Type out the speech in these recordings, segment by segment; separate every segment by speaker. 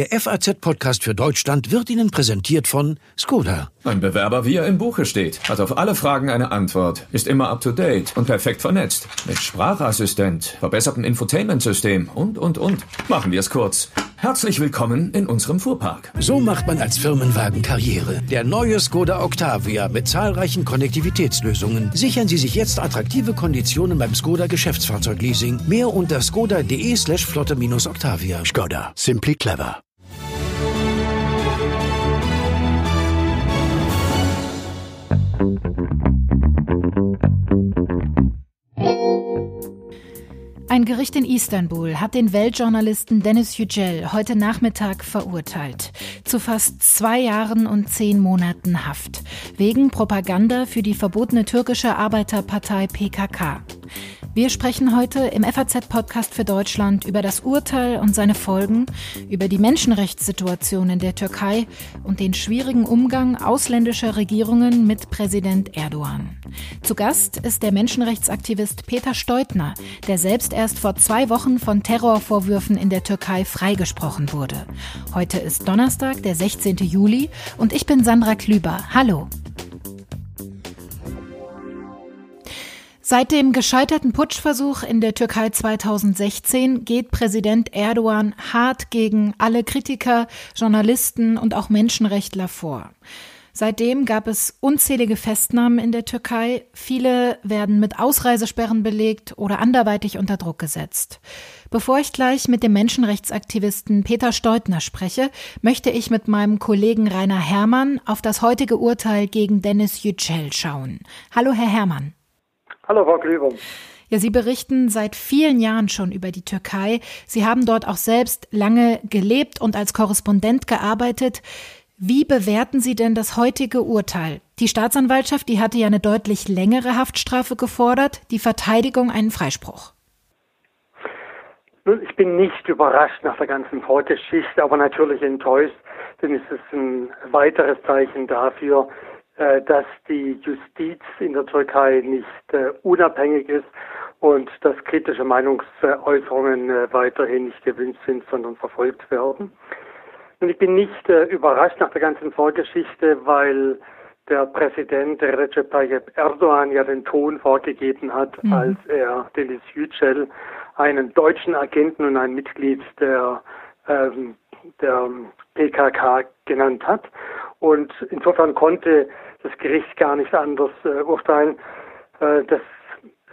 Speaker 1: Der FAZ-Podcast für Deutschland wird Ihnen präsentiert von Skoda.
Speaker 2: Ein Bewerber, wie er im Buche steht, hat auf alle Fragen eine Antwort, ist immer up to date und perfekt vernetzt. Mit Sprachassistent, verbessertem Infotainment-System und, und, und. Machen wir es kurz. Herzlich willkommen in unserem Fuhrpark.
Speaker 1: So macht man als Firmenwagen Karriere. Der neue Skoda Octavia mit zahlreichen Konnektivitätslösungen. Sichern Sie sich jetzt attraktive Konditionen beim Skoda Geschäftsfahrzeugleasing. Mehr unter skoda.de slash flotte-octavia. Skoda. Simply clever.
Speaker 3: Ein Gericht in Istanbul hat den Weltjournalisten Dennis Yücel heute Nachmittag verurteilt. Zu fast zwei Jahren und zehn Monaten Haft. Wegen Propaganda für die verbotene türkische Arbeiterpartei PKK. Wir sprechen heute im FAZ-Podcast für Deutschland über das Urteil und seine Folgen, über die Menschenrechtssituation in der Türkei und den schwierigen Umgang ausländischer Regierungen mit Präsident Erdogan. Zu Gast ist der Menschenrechtsaktivist Peter Steutner, der selbst erst vor zwei Wochen von Terrorvorwürfen in der Türkei freigesprochen wurde. Heute ist Donnerstag, der 16. Juli, und ich bin Sandra Klüber. Hallo. Seit dem gescheiterten Putschversuch in der Türkei 2016 geht Präsident Erdogan hart gegen alle Kritiker, Journalisten und auch Menschenrechtler vor. Seitdem gab es unzählige Festnahmen in der Türkei. Viele werden mit Ausreisesperren belegt oder anderweitig unter Druck gesetzt. Bevor ich gleich mit dem Menschenrechtsaktivisten Peter Steutner spreche, möchte ich mit meinem Kollegen Rainer Herrmann auf das heutige Urteil gegen Dennis Yücel schauen. Hallo, Herr Herrmann.
Speaker 4: Hallo, Frau Klüber.
Speaker 3: Ja, Sie berichten seit vielen Jahren schon über die Türkei. Sie haben dort auch selbst lange gelebt und als Korrespondent gearbeitet. Wie bewerten Sie denn das heutige Urteil? Die Staatsanwaltschaft, die hatte ja eine deutlich längere Haftstrafe gefordert, die Verteidigung einen Freispruch.
Speaker 4: Ich bin nicht überrascht nach der ganzen Vorgeschichte, aber natürlich enttäuscht, denn es ist ein weiteres Zeichen dafür, dass die Justiz in der Türkei nicht äh, unabhängig ist und dass kritische Meinungsäußerungen äh, weiterhin nicht gewünscht sind, sondern verfolgt werden. Und ich bin nicht überrascht nach der ganzen Vorgeschichte, weil der Präsident Recep Tayyip Erdogan ja den Ton vorgegeben hat, mhm. als er Denis Yücel, einen deutschen Agenten und ein Mitglied der, ähm, der PKK genannt hat. Und insofern konnte das Gericht gar nicht anders äh, urteilen. Äh, das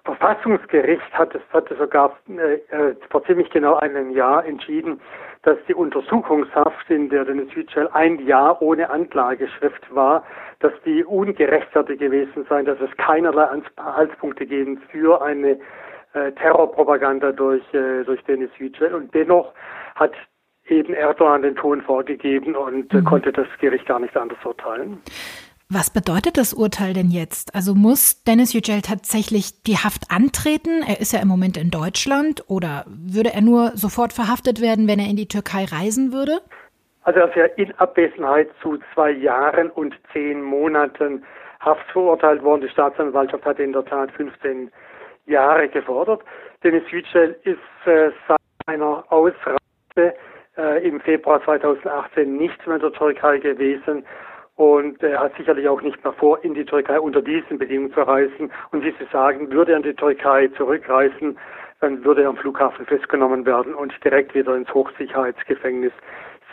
Speaker 4: Verfassungsgericht hat es hatte sogar äh, äh, vor ziemlich genau einem Jahr entschieden, dass die Untersuchungshaft, in der Dennis Yücel ein Jahr ohne Anklageschrift war, dass die ungerechtfertigt gewesen sei, dass es keinerlei Anhaltspunkte geben für eine äh, Terrorpropaganda durch, äh, durch Dennis Yücel. Und dennoch hat eben Erdogan den Ton vorgegeben und äh, mhm. konnte das Gericht gar nicht anders urteilen.
Speaker 3: Was bedeutet das Urteil denn jetzt? Also muss Dennis Yücel tatsächlich die Haft antreten? Er ist ja im Moment in Deutschland oder würde er nur sofort verhaftet werden, wenn er in die Türkei reisen würde?
Speaker 4: Also er ist ja in Abwesenheit zu zwei Jahren und zehn Monaten Haft verurteilt worden. Die Staatsanwaltschaft hat in der Tat 15 Jahre gefordert. Dennis Yücel ist äh, seit einer Ausreise äh, im Februar 2018 nicht mehr in der Türkei gewesen und er hat sicherlich auch nicht mehr vor, in die Türkei unter diesen Bedingungen zu reisen. Und wie Sie sagen, würde er in die Türkei zurückreisen, dann würde er am Flughafen festgenommen werden und direkt wieder ins Hochsicherheitsgefängnis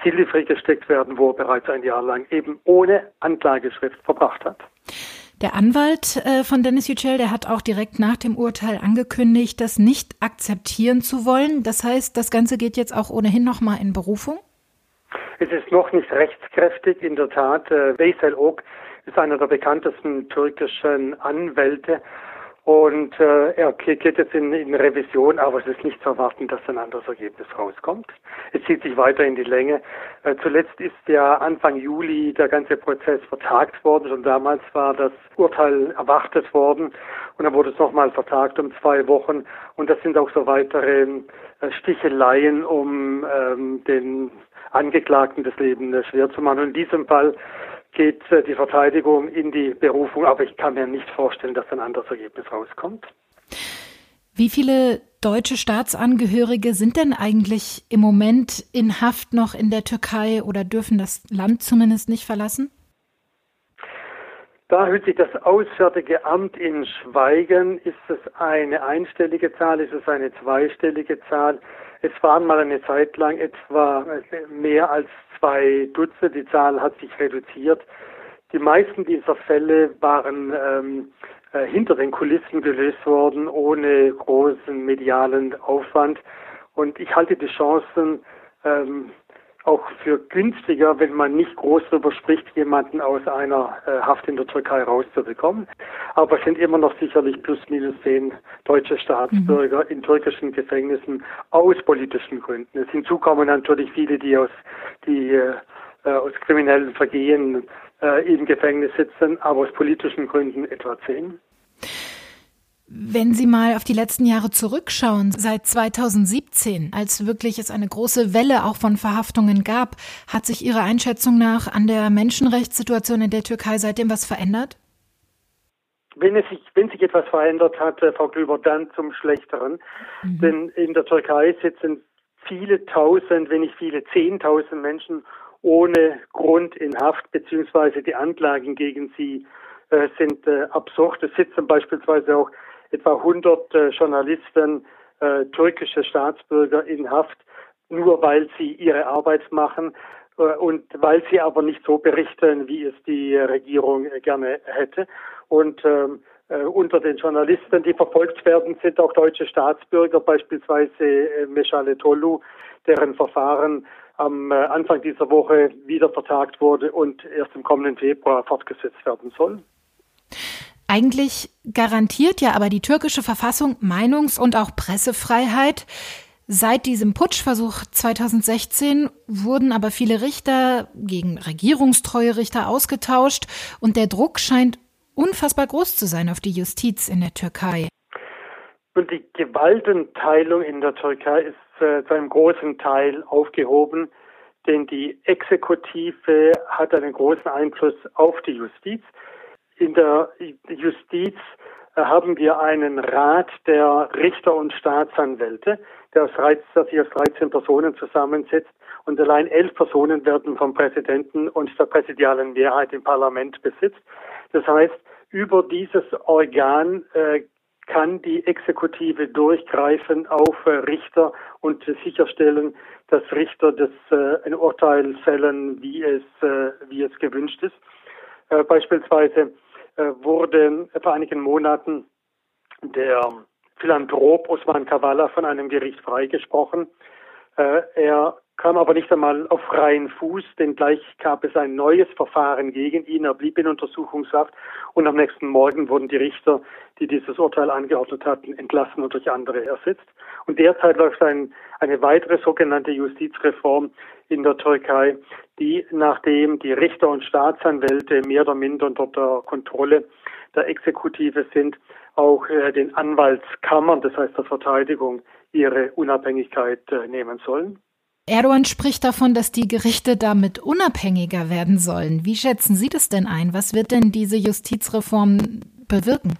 Speaker 4: Silivri gesteckt werden, wo er bereits ein Jahr lang eben ohne Anklageschrift verbracht hat.
Speaker 3: Der Anwalt äh, von Dennis Yücel, der hat auch direkt nach dem Urteil angekündigt, das nicht akzeptieren zu wollen. Das heißt, das Ganze geht jetzt auch ohnehin nochmal in Berufung?
Speaker 4: Es ist noch nicht rechtskräftig. In der Tat, äh, Veysel Ok ist einer der bekanntesten türkischen Anwälte und äh, er geht jetzt in, in Revision, aber es ist nicht zu erwarten, dass ein anderes Ergebnis rauskommt. Es zieht sich weiter in die Länge. Äh, zuletzt ist ja Anfang Juli der ganze Prozess vertagt worden. Schon damals war das Urteil erwartet worden und dann wurde es nochmal vertagt um zwei Wochen. Und das sind auch so weitere äh, Sticheleien, um ähm, den Angeklagten das Leben schwer zu machen. Und in diesem Fall geht äh, die Verteidigung in die Berufung, aber ich kann mir nicht vorstellen, dass ein anderes Ergebnis rauskommt.
Speaker 3: Wie viele Deutsche Staatsangehörige sind denn eigentlich im Moment in Haft noch in der Türkei oder dürfen das Land zumindest nicht verlassen?
Speaker 4: Da hüt sich das Auswärtige Amt in Schweigen. Ist es eine einstellige Zahl? Ist es eine zweistellige Zahl? Es waren mal eine Zeit lang etwa mehr als zwei Dutzend. Die Zahl hat sich reduziert. Die meisten dieser Fälle waren ähm, äh, hinter den Kulissen gelöst worden, ohne großen medialen Aufwand. Und ich halte die Chancen ähm, auch für günstiger, wenn man nicht groß darüber spricht, jemanden aus einer äh, Haft in der Türkei rauszubekommen. Aber es sind immer noch sicherlich plus minus zehn deutsche Staatsbürger mhm. in türkischen Gefängnissen aus politischen Gründen. Es hinzukommen natürlich viele, die aus die äh, aus kriminellen Vergehen äh, im Gefängnis sitzen, aber aus politischen Gründen etwa zehn.
Speaker 3: Wenn Sie mal auf die letzten Jahre zurückschauen, seit 2017, als wirklich es eine große Welle auch von Verhaftungen gab, hat sich Ihrer Einschätzung nach an der Menschenrechtssituation in der Türkei seitdem was verändert?
Speaker 4: Wenn, es sich, wenn sich etwas verändert hat, äh, Frau Klüber, dann zum Schlechteren. Mhm. Denn in der Türkei sitzen viele Tausend, wenn nicht viele Zehntausend Menschen ohne Grund in Haft, beziehungsweise die Anklagen gegen sie äh, sind äh, absurd. Es sitzen beispielsweise auch etwa 100 äh, Journalisten, äh, türkische Staatsbürger in Haft, nur weil sie ihre Arbeit machen äh, und weil sie aber nicht so berichten, wie es die Regierung gerne hätte. Und ähm, äh, unter den Journalisten, die verfolgt werden, sind auch deutsche Staatsbürger, beispielsweise Meshale Tolu, deren Verfahren am Anfang dieser Woche wieder vertagt wurde und erst im kommenden Februar fortgesetzt werden soll.
Speaker 3: Eigentlich garantiert ja aber die türkische Verfassung Meinungs- und auch Pressefreiheit. Seit diesem Putschversuch 2016 wurden aber viele Richter gegen regierungstreue Richter ausgetauscht und der Druck scheint unfassbar groß zu sein auf die Justiz in der Türkei.
Speaker 4: Und die Gewaltenteilung in der Türkei ist äh, zu einem großen Teil aufgehoben, denn die Exekutive hat einen großen Einfluss auf die Justiz. In der Justiz äh, haben wir einen Rat der Richter und Staatsanwälte, der, aus 13, der sich aus 13 Personen zusammensetzt und allein elf Personen werden vom Präsidenten und der präsidialen Mehrheit im Parlament besitzt. Das heißt, über dieses Organ äh, kann die Exekutive durchgreifen auf äh, Richter und sicherstellen, dass Richter das ein Urteil fällen, wie es wie es gewünscht ist. Beispielsweise wurde vor einigen Monaten der Philanthrop Osman Kavala von einem Gericht freigesprochen. Äh, er kam aber nicht einmal auf freien Fuß, denn gleich gab es ein neues Verfahren gegen ihn. Er blieb in Untersuchungshaft und am nächsten Morgen wurden die Richter, die dieses Urteil angeordnet hatten, entlassen und durch andere ersetzt. Und derzeit läuft ein, eine weitere sogenannte Justizreform in der Türkei, die nachdem die Richter und Staatsanwälte mehr oder minder unter der Kontrolle der Exekutive sind, auch äh, den Anwaltskammern, das heißt der Verteidigung, ihre Unabhängigkeit äh, nehmen sollen.
Speaker 3: Erdogan spricht davon, dass die Gerichte damit unabhängiger werden sollen. Wie schätzen Sie das denn ein? Was wird denn diese Justizreform bewirken?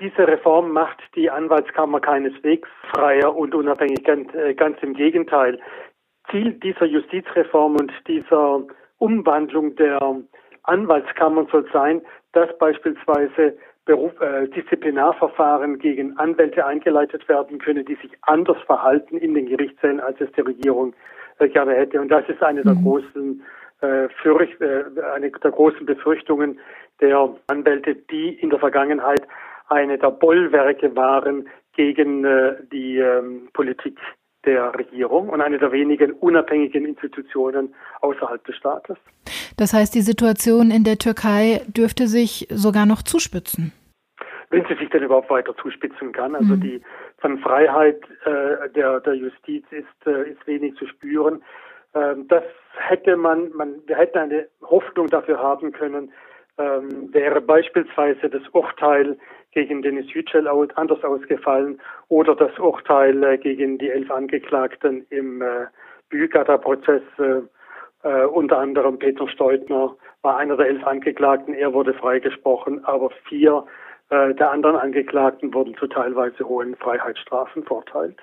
Speaker 4: Diese Reform macht die Anwaltskammer keineswegs freier und unabhängig, ganz, äh, ganz im Gegenteil. Ziel dieser Justizreform und dieser Umwandlung der Anwaltskammern soll sein, dass beispielsweise Beruf, äh, Disziplinarverfahren gegen Anwälte eingeleitet werden können, die sich anders verhalten in den Gerichtssälen, als es die Regierung äh, gerne hätte. Und das ist eine der mhm. großen äh, Fürcht, äh, eine der großen Befürchtungen der Anwälte, die in der Vergangenheit eine der Bollwerke waren gegen äh, die ähm, Politik der Regierung und eine der wenigen unabhängigen Institutionen außerhalb des Staates.
Speaker 3: Das heißt, die Situation in der Türkei dürfte sich sogar noch zuspitzen.
Speaker 4: Wenn sie sich denn überhaupt weiter zuspitzen kann. Also mhm. die von Freiheit äh, der, der Justiz ist, äh, ist wenig zu spüren. Ähm, das hätte man, man, wir hätten eine Hoffnung dafür haben können, ähm, wäre beispielsweise das Urteil gegen Denis Yücel anders ausgefallen oder das Urteil äh, gegen die elf Angeklagten im äh, Bügata-Prozess, äh, äh, unter anderem Peter Steutner war einer der elf Angeklagten, er wurde freigesprochen, aber vier äh, der anderen Angeklagten wurden zu teilweise hohen Freiheitsstrafen verurteilt.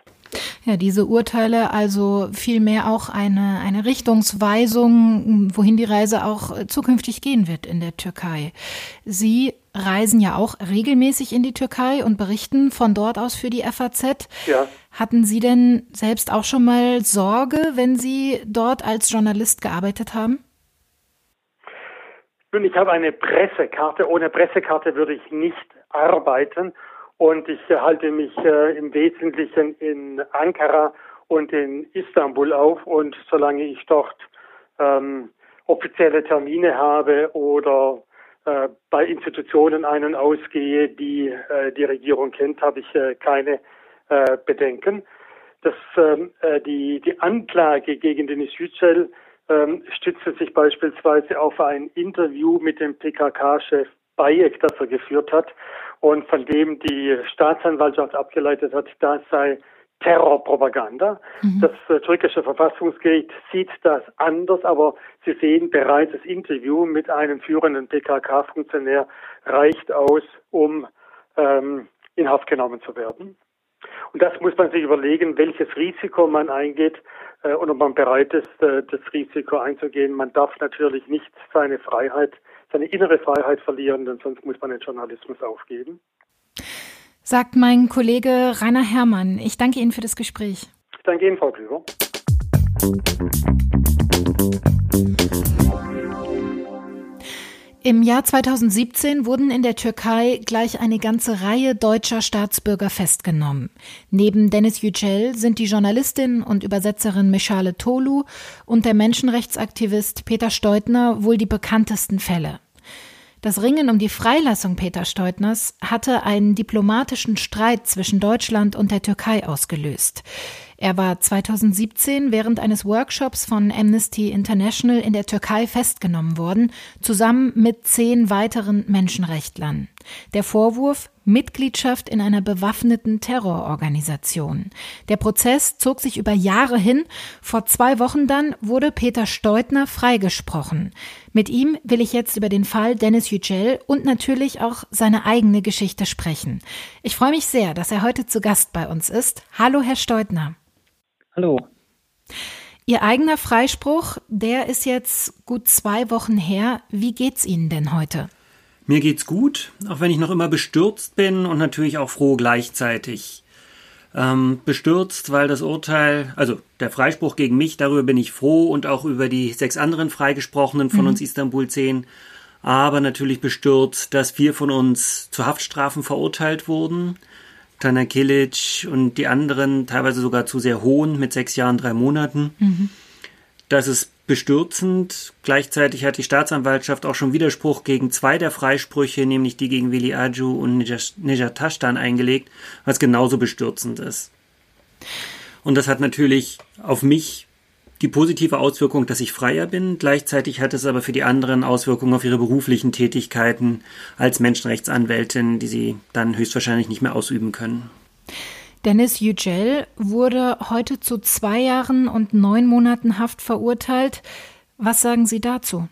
Speaker 3: Ja, diese Urteile also vielmehr auch eine, eine Richtungsweisung, wohin die Reise auch zukünftig gehen wird in der Türkei. Sie reisen ja auch regelmäßig in die Türkei und berichten von dort aus für die FAZ. Ja. Hatten Sie denn selbst auch schon mal Sorge, wenn Sie dort als Journalist gearbeitet haben?
Speaker 4: Nun, ich habe eine Pressekarte. Ohne Pressekarte würde ich nicht arbeiten. Und ich halte mich äh, im Wesentlichen in Ankara und in Istanbul auf. Und solange ich dort ähm, offizielle Termine habe oder äh, bei Institutionen ein- und ausgehe, die äh, die Regierung kennt, habe ich äh, keine äh, Bedenken. Das, ähm, äh, die, die Anklage gegen Denis Yücel ähm, stützte sich beispielsweise auf ein Interview mit dem PKK-Chef Bayek, das er geführt hat und von dem die Staatsanwaltschaft abgeleitet hat, das sei Terrorpropaganda. Mhm. Das äh, türkische Verfassungsgericht sieht das anders, aber Sie sehen bereits das Interview mit einem führenden PKK-Funktionär reicht aus, um ähm, in Haft genommen zu werden. Und das muss man sich überlegen, welches Risiko man eingeht äh, und ob man bereit ist, äh, das Risiko einzugehen. Man darf natürlich nicht seine Freiheit seine innere Freiheit verlieren, denn sonst muss man den Journalismus aufgeben.
Speaker 3: Sagt mein Kollege Rainer Herrmann. Ich danke Ihnen für das Gespräch.
Speaker 4: Ich danke Ihnen, Frau Klüver.
Speaker 3: Im Jahr 2017 wurden in der Türkei gleich eine ganze Reihe deutscher Staatsbürger festgenommen. Neben Dennis Yücel sind die Journalistin und Übersetzerin Michale Tolu und der Menschenrechtsaktivist Peter Steutner wohl die bekanntesten Fälle. Das Ringen um die Freilassung Peter Steutners hatte einen diplomatischen Streit zwischen Deutschland und der Türkei ausgelöst. Er war 2017 während eines Workshops von Amnesty International in der Türkei festgenommen worden, zusammen mit zehn weiteren Menschenrechtlern. Der Vorwurf Mitgliedschaft in einer bewaffneten Terrororganisation. Der Prozess zog sich über Jahre hin. Vor zwei Wochen dann wurde Peter Steutner freigesprochen. Mit ihm will ich jetzt über den Fall Dennis Yücel und natürlich auch seine eigene Geschichte sprechen. Ich freue mich sehr, dass er heute zu Gast bei uns ist. Hallo, Herr Steutner.
Speaker 5: Hallo.
Speaker 3: Ihr eigener Freispruch, der ist jetzt gut zwei Wochen her. Wie geht's Ihnen denn heute?
Speaker 5: Mir geht's gut, auch wenn ich noch immer bestürzt bin und natürlich auch froh gleichzeitig. Ähm, bestürzt, weil das Urteil, also der Freispruch gegen mich, darüber bin ich froh und auch über die sechs anderen Freigesprochenen von mhm. uns Istanbul 10. Aber natürlich bestürzt, dass vier von uns zu Haftstrafen verurteilt wurden Tana Kilic und die anderen teilweise sogar zu sehr hohen mit sechs Jahren, drei Monaten. Mhm. Das ist bestürzend. Gleichzeitig hat die Staatsanwaltschaft auch schon Widerspruch gegen zwei der Freisprüche, nämlich die gegen Veli Aju und Nejat Tashtan eingelegt, was genauso bestürzend ist. Und das hat natürlich auf mich die positive Auswirkung, dass ich freier bin. Gleichzeitig hat es aber für die anderen Auswirkungen auf ihre beruflichen Tätigkeiten als Menschenrechtsanwältin, die sie dann höchstwahrscheinlich nicht mehr ausüben können.
Speaker 3: Dennis Yücel wurde heute zu zwei Jahren und neun Monaten Haft verurteilt. Was sagen Sie dazu?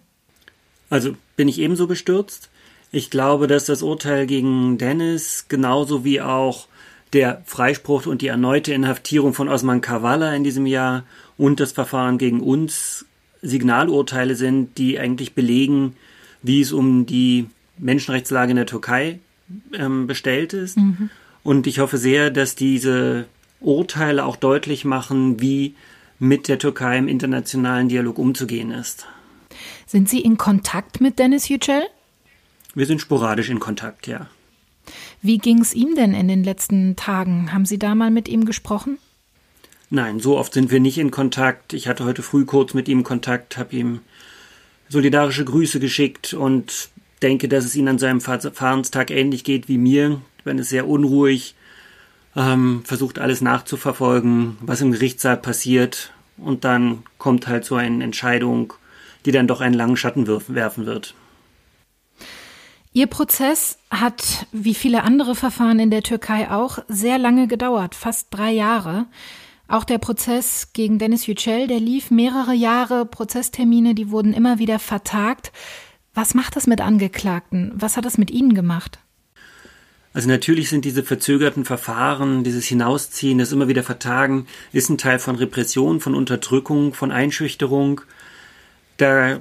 Speaker 5: Also bin ich ebenso bestürzt. Ich glaube, dass das Urteil gegen Dennis genauso wie auch der Freispruch und die erneute Inhaftierung von Osman Kavala in diesem Jahr und das Verfahren gegen uns Signalurteile sind, die eigentlich belegen, wie es um die Menschenrechtslage in der Türkei ähm, bestellt ist. Mhm. Und ich hoffe sehr, dass diese Urteile auch deutlich machen, wie mit der Türkei im internationalen Dialog umzugehen ist.
Speaker 3: Sind Sie in Kontakt mit Dennis Yücel?
Speaker 5: Wir sind sporadisch in Kontakt, ja.
Speaker 3: Wie ging es ihm denn in den letzten Tagen? Haben Sie da mal mit ihm gesprochen?
Speaker 5: Nein, so oft sind wir nicht in Kontakt. Ich hatte heute früh kurz mit ihm Kontakt, habe ihm solidarische Grüße geschickt und denke, dass es ihm an seinem Verfahrenstag ähnlich geht wie mir. Wenn es sehr unruhig, ähm, versucht alles nachzuverfolgen, was im Gerichtssaal passiert und dann kommt halt so eine Entscheidung, die dann doch einen langen Schatten werfen wird.
Speaker 3: Ihr Prozess hat, wie viele andere Verfahren in der Türkei auch, sehr lange gedauert, fast drei Jahre. Auch der Prozess gegen Dennis Yücel, der lief mehrere Jahre, Prozesstermine, die wurden immer wieder vertagt. Was macht das mit Angeklagten? Was hat das mit Ihnen gemacht?
Speaker 5: Also natürlich sind diese verzögerten Verfahren, dieses Hinausziehen, das immer wieder Vertagen, ist ein Teil von Repression, von Unterdrückung, von Einschüchterung. Da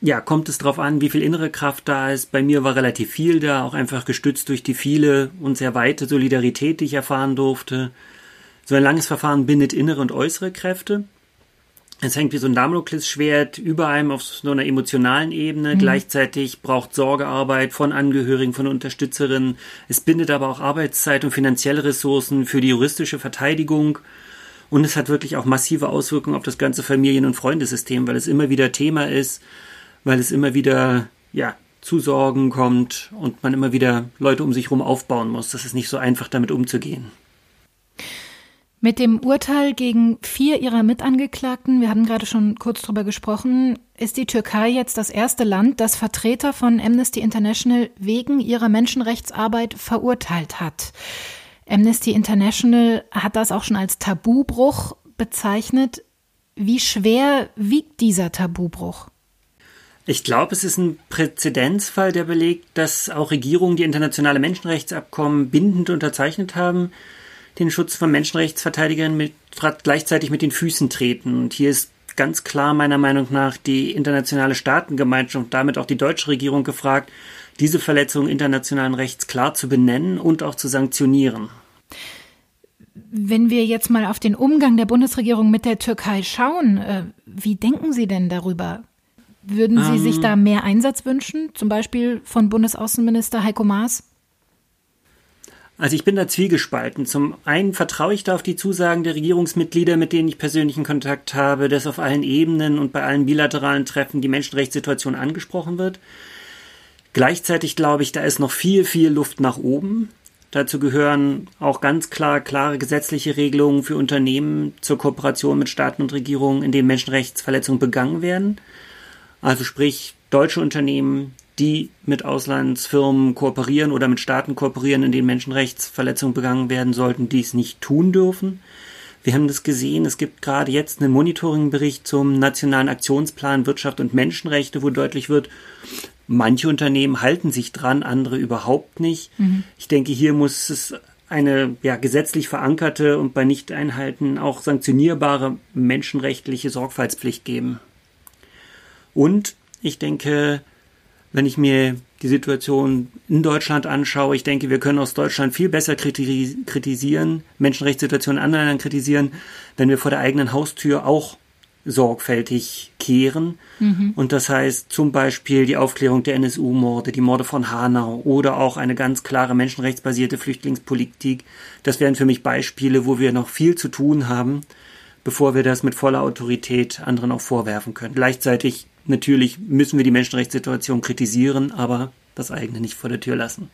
Speaker 5: ja, kommt es darauf an, wie viel innere Kraft da ist. Bei mir war relativ viel da, auch einfach gestützt durch die viele und sehr weite Solidarität, die ich erfahren durfte. So ein langes Verfahren bindet innere und äußere Kräfte. Es hängt wie so ein Damoklesschwert über einem auf so einer emotionalen Ebene. Mhm. Gleichzeitig braucht Sorgearbeit von Angehörigen, von Unterstützerinnen. Es bindet aber auch Arbeitszeit und finanzielle Ressourcen für die juristische Verteidigung. Und es hat wirklich auch massive Auswirkungen auf das ganze Familien- und Freundesystem, weil es immer wieder Thema ist, weil es immer wieder, ja, zu Sorgen kommt und man immer wieder Leute um sich herum aufbauen muss. Das ist nicht so einfach, damit umzugehen.
Speaker 3: Mit dem Urteil gegen vier ihrer Mitangeklagten, wir haben gerade schon kurz drüber gesprochen, ist die Türkei jetzt das erste Land, das Vertreter von Amnesty International wegen ihrer Menschenrechtsarbeit verurteilt hat. Amnesty International hat das auch schon als Tabubruch bezeichnet. Wie schwer wiegt dieser Tabubruch?
Speaker 5: Ich glaube, es ist ein Präzedenzfall, der belegt, dass auch Regierungen, die internationale Menschenrechtsabkommen bindend unterzeichnet haben, den Schutz von Menschenrechtsverteidigern mit, gleichzeitig mit den Füßen treten. Und hier ist ganz klar meiner Meinung nach die internationale Staatengemeinschaft und damit auch die deutsche Regierung gefragt, diese Verletzungen internationalen Rechts klar zu benennen und auch zu sanktionieren.
Speaker 3: Wenn wir jetzt mal auf den Umgang der Bundesregierung mit der Türkei schauen, äh, wie denken Sie denn darüber? Würden Sie ähm, sich da mehr Einsatz wünschen, zum Beispiel von Bundesaußenminister Heiko Maas?
Speaker 5: Also ich bin da zwiegespalten. Zum einen vertraue ich da auf die Zusagen der Regierungsmitglieder, mit denen ich persönlichen Kontakt habe, dass auf allen Ebenen und bei allen bilateralen Treffen die Menschenrechtssituation angesprochen wird. Gleichzeitig glaube ich, da ist noch viel, viel Luft nach oben. Dazu gehören auch ganz klar klare gesetzliche Regelungen für Unternehmen zur Kooperation mit Staaten und Regierungen, in denen Menschenrechtsverletzungen begangen werden. Also sprich, deutsche Unternehmen, die mit Auslandsfirmen kooperieren oder mit Staaten kooperieren, in denen Menschenrechtsverletzungen begangen werden sollten, dies nicht tun dürfen. Wir haben das gesehen, es gibt gerade jetzt einen Monitoringbericht zum Nationalen Aktionsplan Wirtschaft und Menschenrechte, wo deutlich wird, manche Unternehmen halten sich dran, andere überhaupt nicht. Mhm. Ich denke, hier muss es eine ja, gesetzlich verankerte und bei Nichteinhalten auch sanktionierbare menschenrechtliche Sorgfaltspflicht geben. Und ich denke, wenn ich mir die Situation in Deutschland anschaue, ich denke, wir können aus Deutschland viel besser kritisieren, Menschenrechtssituationen in anderen Ländern kritisieren, wenn wir vor der eigenen Haustür auch sorgfältig kehren. Mhm. Und das heißt zum Beispiel die Aufklärung der NSU-Morde, die Morde von Hanau oder auch eine ganz klare menschenrechtsbasierte Flüchtlingspolitik. Das wären für mich Beispiele, wo wir noch viel zu tun haben, bevor wir das mit voller Autorität anderen auch vorwerfen können. Gleichzeitig Natürlich müssen wir die Menschenrechtssituation kritisieren, aber das eigene nicht vor der Tür lassen.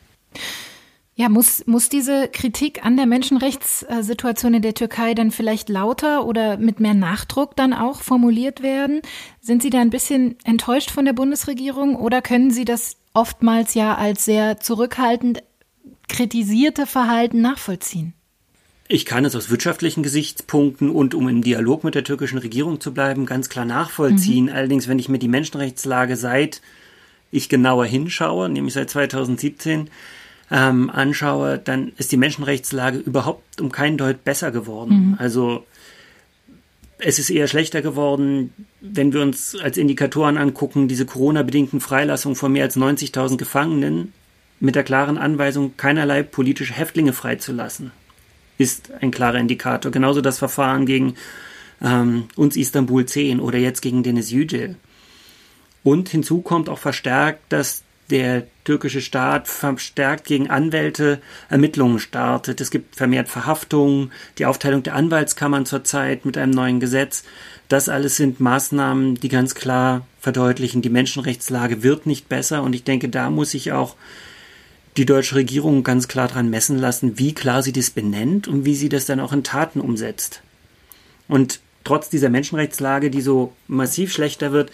Speaker 3: Ja, muss, muss diese Kritik an der Menschenrechtssituation in der Türkei dann vielleicht lauter oder mit mehr Nachdruck dann auch formuliert werden? Sind Sie da ein bisschen enttäuscht von der Bundesregierung oder können Sie das oftmals ja als sehr zurückhaltend kritisierte Verhalten nachvollziehen?
Speaker 5: Ich kann es aus wirtschaftlichen Gesichtspunkten und um im Dialog mit der türkischen Regierung zu bleiben, ganz klar nachvollziehen. Mhm. Allerdings, wenn ich mir die Menschenrechtslage seit ich genauer hinschaue, nämlich seit 2017, ähm, anschaue, dann ist die Menschenrechtslage überhaupt um keinen Deut besser geworden. Mhm. Also es ist eher schlechter geworden, wenn wir uns als Indikatoren angucken, diese Corona-bedingten Freilassungen von mehr als 90.000 Gefangenen mit der klaren Anweisung, keinerlei politische Häftlinge freizulassen ist ein klarer Indikator. Genauso das Verfahren gegen ähm, uns Istanbul 10 oder jetzt gegen Deniz Yücel. Und hinzu kommt auch verstärkt, dass der türkische Staat verstärkt gegen Anwälte Ermittlungen startet. Es gibt vermehrt Verhaftungen, die Aufteilung der Anwaltskammern zurzeit mit einem neuen Gesetz. Das alles sind Maßnahmen, die ganz klar verdeutlichen, die Menschenrechtslage wird nicht besser. Und ich denke, da muss sich auch die deutsche Regierung ganz klar dran messen lassen, wie klar sie das benennt und wie sie das dann auch in Taten umsetzt. Und trotz dieser Menschenrechtslage, die so massiv schlechter wird,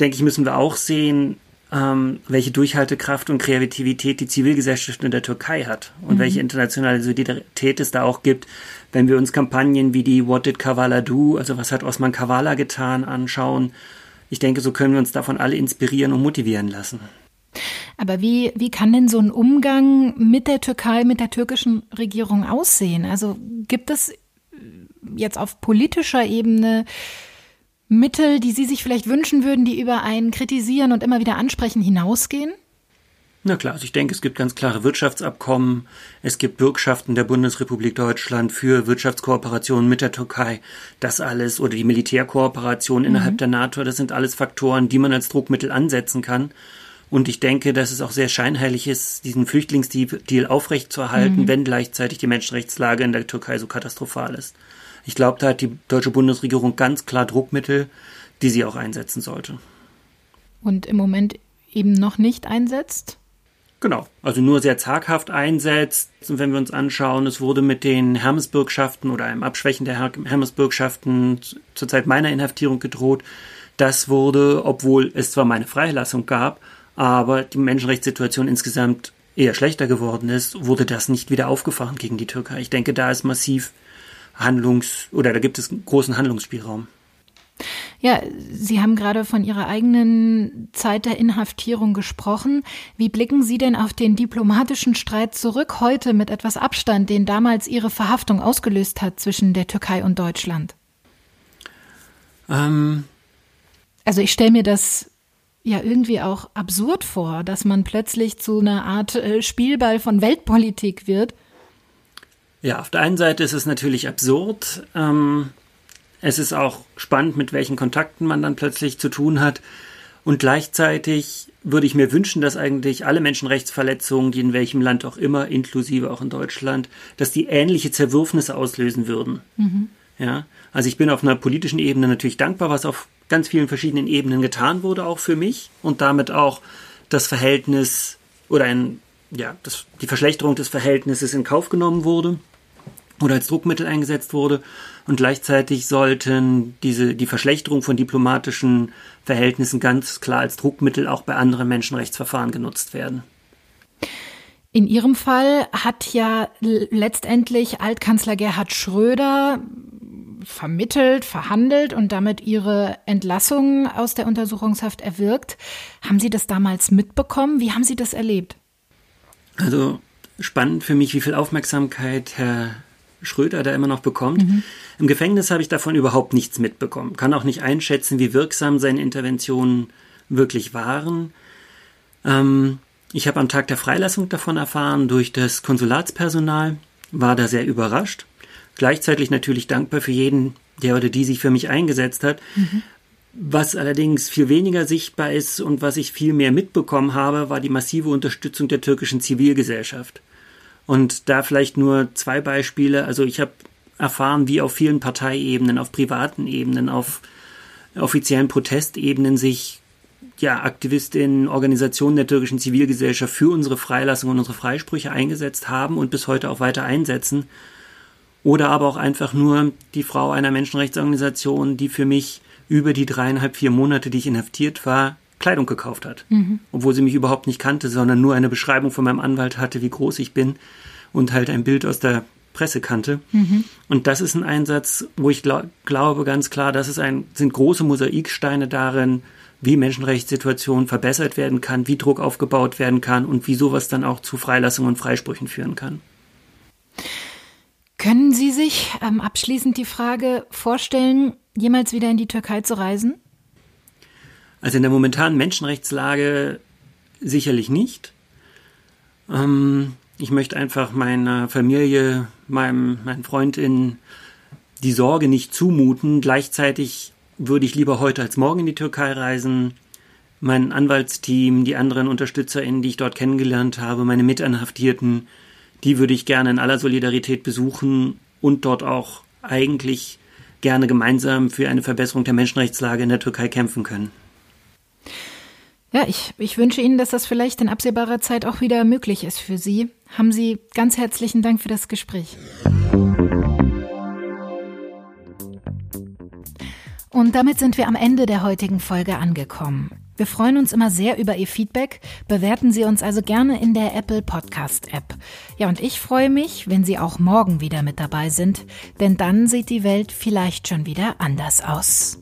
Speaker 5: denke ich, müssen wir auch sehen, ähm, welche Durchhaltekraft und Kreativität die Zivilgesellschaft in der Türkei hat und mhm. welche internationale Solidarität es da auch gibt, wenn wir uns Kampagnen wie die What did Kavala do, also was hat Osman Kavala getan, anschauen. Ich denke, so können wir uns davon alle inspirieren und motivieren lassen.
Speaker 3: Aber wie, wie kann denn so ein Umgang mit der Türkei, mit der türkischen Regierung aussehen? Also gibt es jetzt auf politischer Ebene Mittel, die Sie sich vielleicht wünschen würden, die über ein Kritisieren und immer wieder ansprechen hinausgehen?
Speaker 5: Na klar, also ich denke, es gibt ganz klare Wirtschaftsabkommen, es gibt Bürgschaften der Bundesrepublik Deutschland für Wirtschaftskooperationen mit der Türkei. Das alles oder die Militärkooperation innerhalb mhm. der NATO, das sind alles Faktoren, die man als Druckmittel ansetzen kann. Und ich denke, dass es auch sehr scheinheilig ist, diesen Flüchtlingsdeal aufrechtzuerhalten, mhm. wenn gleichzeitig die Menschenrechtslage in der Türkei so katastrophal ist. Ich glaube, da hat die deutsche Bundesregierung ganz klar Druckmittel, die sie auch einsetzen sollte.
Speaker 3: Und im Moment eben noch nicht einsetzt?
Speaker 5: Genau, also nur sehr zaghaft einsetzt. Und wenn wir uns anschauen, es wurde mit den Hermesbürgschaften oder einem Abschwächen der Hermesbürgschaften zur Zeit meiner Inhaftierung gedroht. Das wurde, obwohl es zwar meine Freilassung gab, aber die Menschenrechtssituation insgesamt eher schlechter geworden ist, wurde das nicht wieder aufgefahren gegen die Türkei. Ich denke, da ist massiv Handlungs- oder da gibt es großen Handlungsspielraum.
Speaker 3: Ja, Sie haben gerade von Ihrer eigenen Zeit der Inhaftierung gesprochen. Wie blicken Sie denn auf den diplomatischen Streit zurück heute mit etwas Abstand, den damals Ihre Verhaftung ausgelöst hat zwischen der Türkei und Deutschland? Ähm. Also ich stelle mir das ja irgendwie auch absurd vor, dass man plötzlich zu einer Art äh, Spielball von Weltpolitik wird.
Speaker 5: Ja, auf der einen Seite ist es natürlich absurd. Ähm, es ist auch spannend, mit welchen Kontakten man dann plötzlich zu tun hat. Und gleichzeitig würde ich mir wünschen, dass eigentlich alle Menschenrechtsverletzungen, die in welchem Land auch immer, inklusive auch in Deutschland, dass die ähnliche Zerwürfnisse auslösen würden. Mhm. Ja, also ich bin auf einer politischen Ebene natürlich dankbar, was auf ganz vielen verschiedenen Ebenen getan wurde, auch für mich und damit auch das Verhältnis oder ein, ja, das, die Verschlechterung des Verhältnisses in Kauf genommen wurde oder als Druckmittel eingesetzt wurde. Und gleichzeitig sollten diese, die Verschlechterung von diplomatischen Verhältnissen ganz klar als Druckmittel auch bei anderen Menschenrechtsverfahren genutzt werden.
Speaker 3: In Ihrem Fall hat ja letztendlich Altkanzler Gerhard Schröder vermittelt, verhandelt und damit Ihre Entlassung aus der Untersuchungshaft erwirkt. Haben Sie das damals mitbekommen? Wie haben Sie das erlebt?
Speaker 5: Also spannend für mich, wie viel Aufmerksamkeit Herr Schröder da immer noch bekommt. Mhm. Im Gefängnis habe ich davon überhaupt nichts mitbekommen. Kann auch nicht einschätzen, wie wirksam seine Interventionen wirklich waren. Ähm, ich habe am Tag der Freilassung davon erfahren durch das Konsulatspersonal, war da sehr überrascht. Gleichzeitig natürlich dankbar für jeden, der oder die sich für mich eingesetzt hat. Mhm. Was allerdings viel weniger sichtbar ist und was ich viel mehr mitbekommen habe, war die massive Unterstützung der türkischen Zivilgesellschaft. Und da vielleicht nur zwei Beispiele. Also ich habe erfahren, wie auf vielen Parteiebenen, auf privaten Ebenen, auf offiziellen Protestebenen sich ja, Aktivistinnen, Organisationen der türkischen Zivilgesellschaft für unsere Freilassung und unsere Freisprüche eingesetzt haben und bis heute auch weiter einsetzen. Oder aber auch einfach nur die Frau einer Menschenrechtsorganisation, die für mich über die dreieinhalb, vier Monate, die ich inhaftiert war, Kleidung gekauft hat. Mhm. Obwohl sie mich überhaupt nicht kannte, sondern nur eine Beschreibung von meinem Anwalt hatte, wie groß ich bin und halt ein Bild aus der Presse kannte. Mhm. Und das ist ein Einsatz, wo ich glaub, glaube ganz klar, das ist ein, sind große Mosaiksteine darin, wie Menschenrechtssituation verbessert werden kann, wie Druck aufgebaut werden kann und wie sowas dann auch zu Freilassungen und Freisprüchen führen kann.
Speaker 3: Können Sie sich ähm, abschließend die Frage vorstellen, jemals wieder in die Türkei zu reisen?
Speaker 5: Also in der momentanen Menschenrechtslage sicherlich nicht. Ähm, ich möchte einfach meiner Familie, meinem, meinen Freundin die Sorge nicht zumuten. Gleichzeitig würde ich lieber heute als morgen in die Türkei reisen. Mein Anwaltsteam, die anderen UnterstützerInnen, die ich dort kennengelernt habe, meine Mitanhaftierten, die würde ich gerne in aller Solidarität besuchen und dort auch eigentlich gerne gemeinsam für eine Verbesserung der Menschenrechtslage in der Türkei kämpfen können.
Speaker 3: Ja, ich, ich wünsche Ihnen, dass das vielleicht in absehbarer Zeit auch wieder möglich ist für Sie. Haben Sie ganz herzlichen Dank für das Gespräch. Und damit sind wir am Ende der heutigen Folge angekommen. Wir freuen uns immer sehr über Ihr Feedback. Bewerten Sie uns also gerne in der Apple Podcast App. Ja, und ich freue mich, wenn Sie auch morgen wieder mit dabei sind, denn dann sieht die Welt vielleicht schon wieder anders aus.